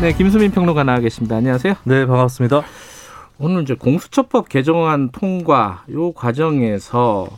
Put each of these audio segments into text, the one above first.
네, 김수민 평론가 나와 계십니다. 안녕하세요. 네, 반갑습니다. 오늘 이제 공수처법 개정안 통과 요 과정에서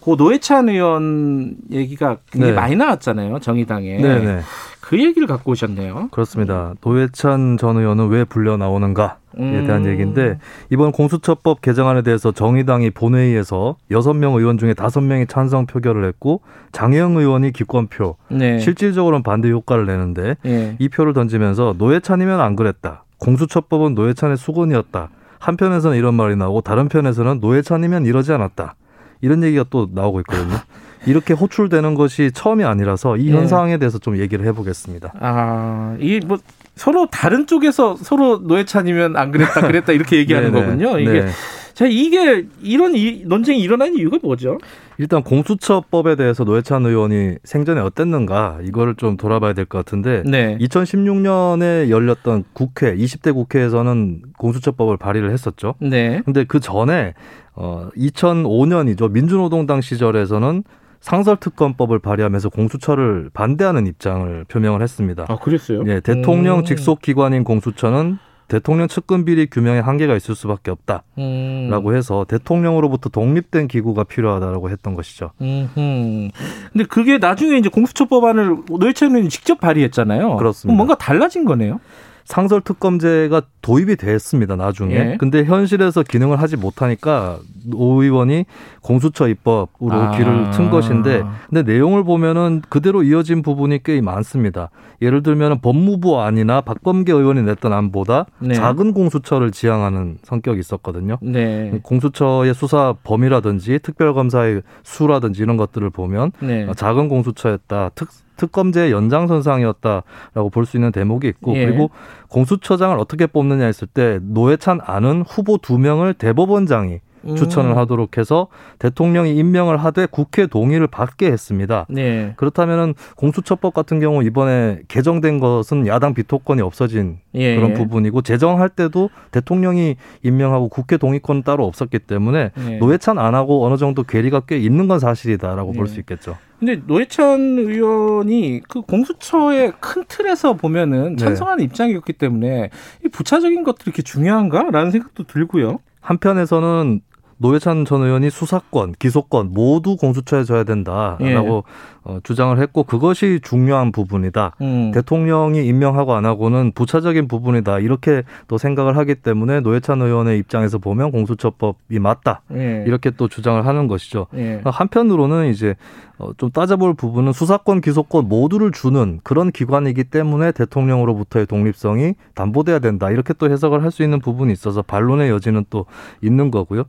고 노회찬 의원 얘기가 굉장히 네. 많이 나왔잖아요. 정의당에. 네, 네. 그 얘기를 갖고 오셨네요. 그렇습니다. 노회찬 전 의원은 왜 불려 나오는가에 음. 대한 얘기인데 이번 공수처법 개정안에 대해서 정의당이 본회의에서 여섯 명 의원 중에 다섯 명이 찬성 표결을 했고 장혜영 의원이 기권표, 네. 실질적으로는 반대 효과를 내는데 예. 이 표를 던지면서 노회찬이면 안 그랬다. 공수처법은 노회찬의 수건이었다. 한편에서는 이런 말이 나오고 다른 편에서는 노회찬이면 이러지 않았다. 이런 얘기가 또 나오고 있거든요. 이렇게 호출되는 것이 처음이 아니라서 이 네. 현상에 대해서 좀 얘기를 해보겠습니다. 아, 이 뭐 서로 다른 쪽에서 서로 노회찬이면 안 그랬다 그랬다 이렇게 얘기하는 네네. 거군요. 이게 네. 자 이게 이런 이, 논쟁이 일어나는 이유가 뭐죠? 일단 공수처법에 대해서 노회찬 의원이 생전에 어땠는가 이거를 좀 돌아봐야 될 것 같은데 네. 2016년에 열렸던 국회 20대 국회에서는 공수처법을 발의를 했었죠. 네. 근데 그 전에 어 2005년이죠 민주노동당 시절에서는 상설특검법을 발의하면서 공수처를 반대하는 입장을 표명을 했습니다. 아, 그랬어요? 예, 대통령 음. 직속 기관인 공수처는 대통령 측근 비리 규명에 한계가 있을 수밖에 없다라고 음. 해서 대통령으로부터 독립된 기구가 필요하다라고 했던 것이죠. 음. 근데 그게 나중에 이제 공수처 법안을 노회찬 의원이 직접 발의했잖아요. 그렇습니다. 그럼 뭔가 달라진 거네요. 상설 특검제가 도입이 됐습니다 나중에 예. 근데 현실에서 기능을 하지 못하니까 노 의원이 공수처 입법으로 아. 길을 튼 것인데 근데 내용을 보면은 그대로 이어진 부분이 꽤 많습니다 예를 들면 법무부 안이나 박범계 의원이 냈던 안보다 네. 작은 공수처를 지향하는 성격이 있었거든요 네. 공수처의 수사 범위라든지 특별검사의 수라든지 이런 것들을 보면 네. 작은 공수처였다. 특, 특검제 연장선상이었다라고 볼 수 있는 대목이 있고 예. 그리고 공수처장을 어떻게 뽑느냐 했을 때 노회찬 안은 후보 두 명을 대법원장이 음. 추천을 하도록 해서 대통령이 임명을 하되 국회 동의를 받게 했습니다. 네. 그렇다면은 공수처법 같은 경우 이번에 개정된 것은 야당 비토권이 없어진 예. 그런 부분이고 제정할 때도 대통령이 임명하고 국회 동의권은 따로 없었기 때문에 네. 노회찬 안 하고 어느 정도 괴리가 꽤 있는 건 사실이다라고 네. 볼수 있겠죠. 근데 노회찬 의원이 그 공수처의 큰 틀에서 보면은 네. 찬성하는 입장이었기 때문에 이 부차적인 것들이 이렇게 중요한가라는 생각도 들고요. 한편에서는 노회찬 전 의원이 수사권, 기소권 모두 공수처에 져야 된다라고 예. 어, 주장을 했고 그것이 중요한 부분이다. 음. 대통령이 임명하고 안 하고는 부차적인 부분이다. 이렇게 또 생각을 하기 때문에 노회찬 의원의 입장에서 보면 공수처법이 맞다. 예. 이렇게 또 주장을 하는 것이죠. 예. 한편으로는 이제 어, 좀 따져볼 부분은 수사권, 기소권 모두를 주는 그런 기관이기 때문에 대통령으로부터의 독립성이 담보돼야 된다. 이렇게 또 해석을 할 수 있는 부분이 있어서 반론의 여지는 또 있는 거고요.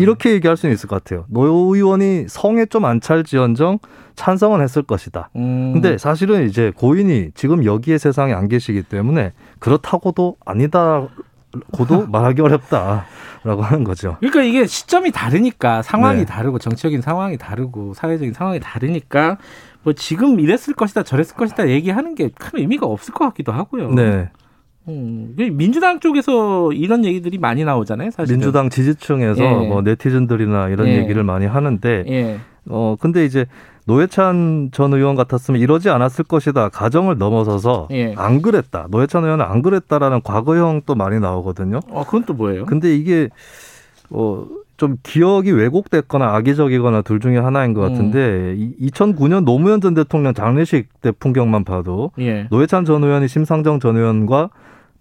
이, 렇게 얘기할 수는 있을 것 같아요. 노 의원이 성에 좀 안 찰지언정 찬성은 했을 것이다. 음. 근데 사실은 이제 고인이 지금 여기에 세상에 안 계시기 때문에 그렇다고도 아니다 고도 말하기 어렵다라고 하는 거죠. 그러니까 이게 시점이 다르니까 상황이 네. 다르고 정치적인 상황이 다르고 사회적인 상황이 다르니까 뭐 지금 이랬을 것이다 저랬을 것이다 얘기하는 게 큰 의미가 없을 것 같기도 하고요. 네. 음, 민주당 쪽에서 이런 얘기들이 많이 나오잖아요. 사실 민주당 지지층에서 예. 뭐 네티즌들이나 이런 예. 얘기를 많이 하는데 예. 어 근데 이제 노회찬 전 의원 같았으면 이러지 않았을 것이다 가정을 넘어서서 예. 안 그랬다 노회찬 의원은 안 그랬다라는 과거형 또 많이 나오거든요. 어 그건 또 뭐예요? 근데 이게 어. 좀 기억이 왜곡됐거나 악의적이거나 둘 중에 하나인 것 같은데 이 2009년 노무현 전 대통령 장례식 때 풍경만 봐도 예. 노회찬 전 의원이 심상정 전 의원과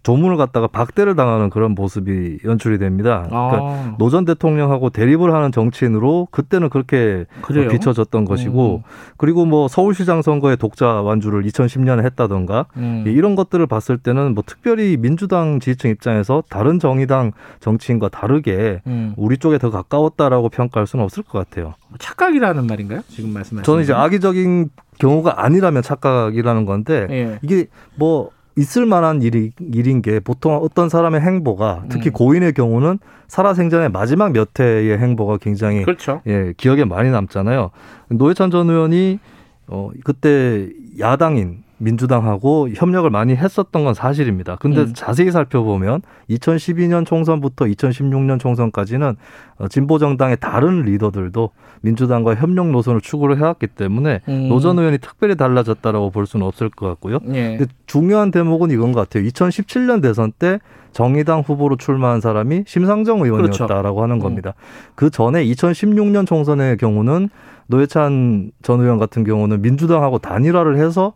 조문을 갖다가 박대를 당하는 그런 모습이 연출이 됩니다. 그러니까 아, 노전 대통령하고 대립을 하는 정치인으로 그때는 그렇게 그래요? 비춰졌던 것이고 그리고 뭐 서울시장 선거에 독자 완주를 2010년에 했다던가 음. 이런 것들을 봤을 때는 뭐 특별히 민주당 지지층 입장에서 다른 정의당 정치인과 다르게 음. 우리 쪽에 더 가까웠다라고 평가할 수는 없을 것 같아요. 착각이라는 말인가요? 지금 말씀하신 저는 이제 건? 악의적인 경우가 아니라면 착각이라는 건데 예. 이게 뭐 있을 만한 일이, 일인 게 보통 어떤 사람의 행보가 특히 음. 고인의 경우는 살아생전의 마지막 몇 해의 행보가 굉장히 그렇죠. 예, 기억에 많이 남잖아요. 노회찬 전 의원이 어 그때 야당인 민주당하고 협력을 많이 했었던 건 사실입니다. 근데 음. 자세히 살펴보면 2012년 총선부터 2016년 총선까지는 어, 진보 정당의 다른 리더들도 민주당과 협력 노선을 추구를 해왔기 때문에 음. 노전 의원이 특별히 달라졌다라고 볼 수는 없을 것 같고요. 예. 근데 중요한 대목은 이건 것 같아요. 2017년 대선 때 정의당 후보로 출마한 사람이 심상정 의원이었다라고 그렇죠. 하는 음. 겁니다. 그 전에 2016년 총선의 경우는 노회찬 전 의원 같은 경우는 민주당하고 단일화를 해서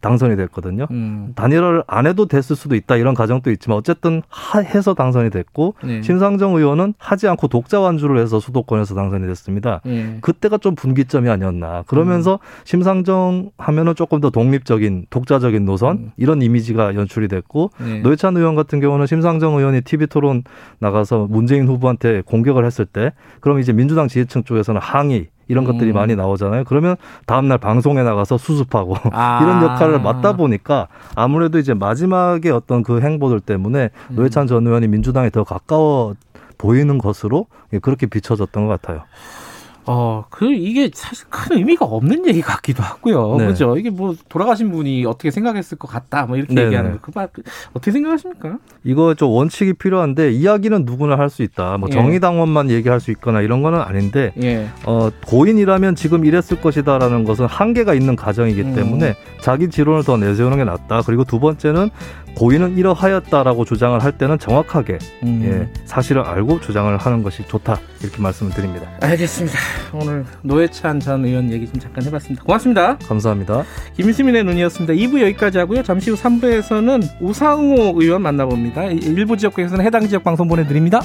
당선이 됐거든요. 음. 단일화를 안 해도 됐을 수도 있다 이런 가정도 있지만 어쨌든 하, 해서 당선이 됐고 네. 심상정 의원은 하지 않고 독자 완주를 해서 수도권에서 당선이 됐습니다. 예. 그때가 좀 분기점이 아니었나. 그러면서 음. 심상정 하면은 조금 더 독립적인 독자적인 노선 음. 이런 이미지가 연출이 됐고 예. 노회찬 의원 같은 경우는 심상정 의원이 TV 토론 나가서 문재인 후보한테 공격을 했을 때 그럼 이제 민주당 지지층 쪽에서는 항의 이런 것들이 음. 많이 나오잖아요. 그러면 다음날 방송에 나가서 수습하고 아. 이런 역할을 맡다 보니까 아무래도 이제 마지막에 어떤 그 행보들 때문에 음. 노회찬 전 의원이 민주당에 더 가까워 보이는 것으로 예, 그렇게 비춰졌던 것 같아요. 어, 그, 이게 사실 큰 의미가 없는 얘기 같기도 하고요. 네. 그죠? 이게 뭐, 돌아가신 분이 어떻게 생각했을 것 같다, 뭐, 이렇게 네네. 얘기하는 거. 그, 말, 어떻게 생각하십니까? 이거 좀 원칙이 필요한데 이야기는 누구나 할 수 있다. 뭐 예. 정의당원만 얘기할 수 있거나 이런 거는 아닌데 예. 어, 고인이라면 지금 이랬을 것이다라는 것은 한계가 있는 가정이기 음. 때문에 자기 지론을 더 내세우는 게 낫다. 그리고 두 번째는 고인은 이러하였다라고 주장을 할 때는 정확하게 음. 예, 사실을 알고 주장을 하는 것이 좋다. 이렇게 말씀을 드립니다. 알겠습니다. 오늘 노회찬 전 의원 얘기 좀 잠깐 해봤습니다. 고맙습니다. 감사합니다. 김수민의 눈이었습니다. 2부 여기까지 하고요. 잠시 후 3부에서는 우상호 의원 만나봅니다. 일부 지역국에서는 해당 지역 방송 보내드립니다.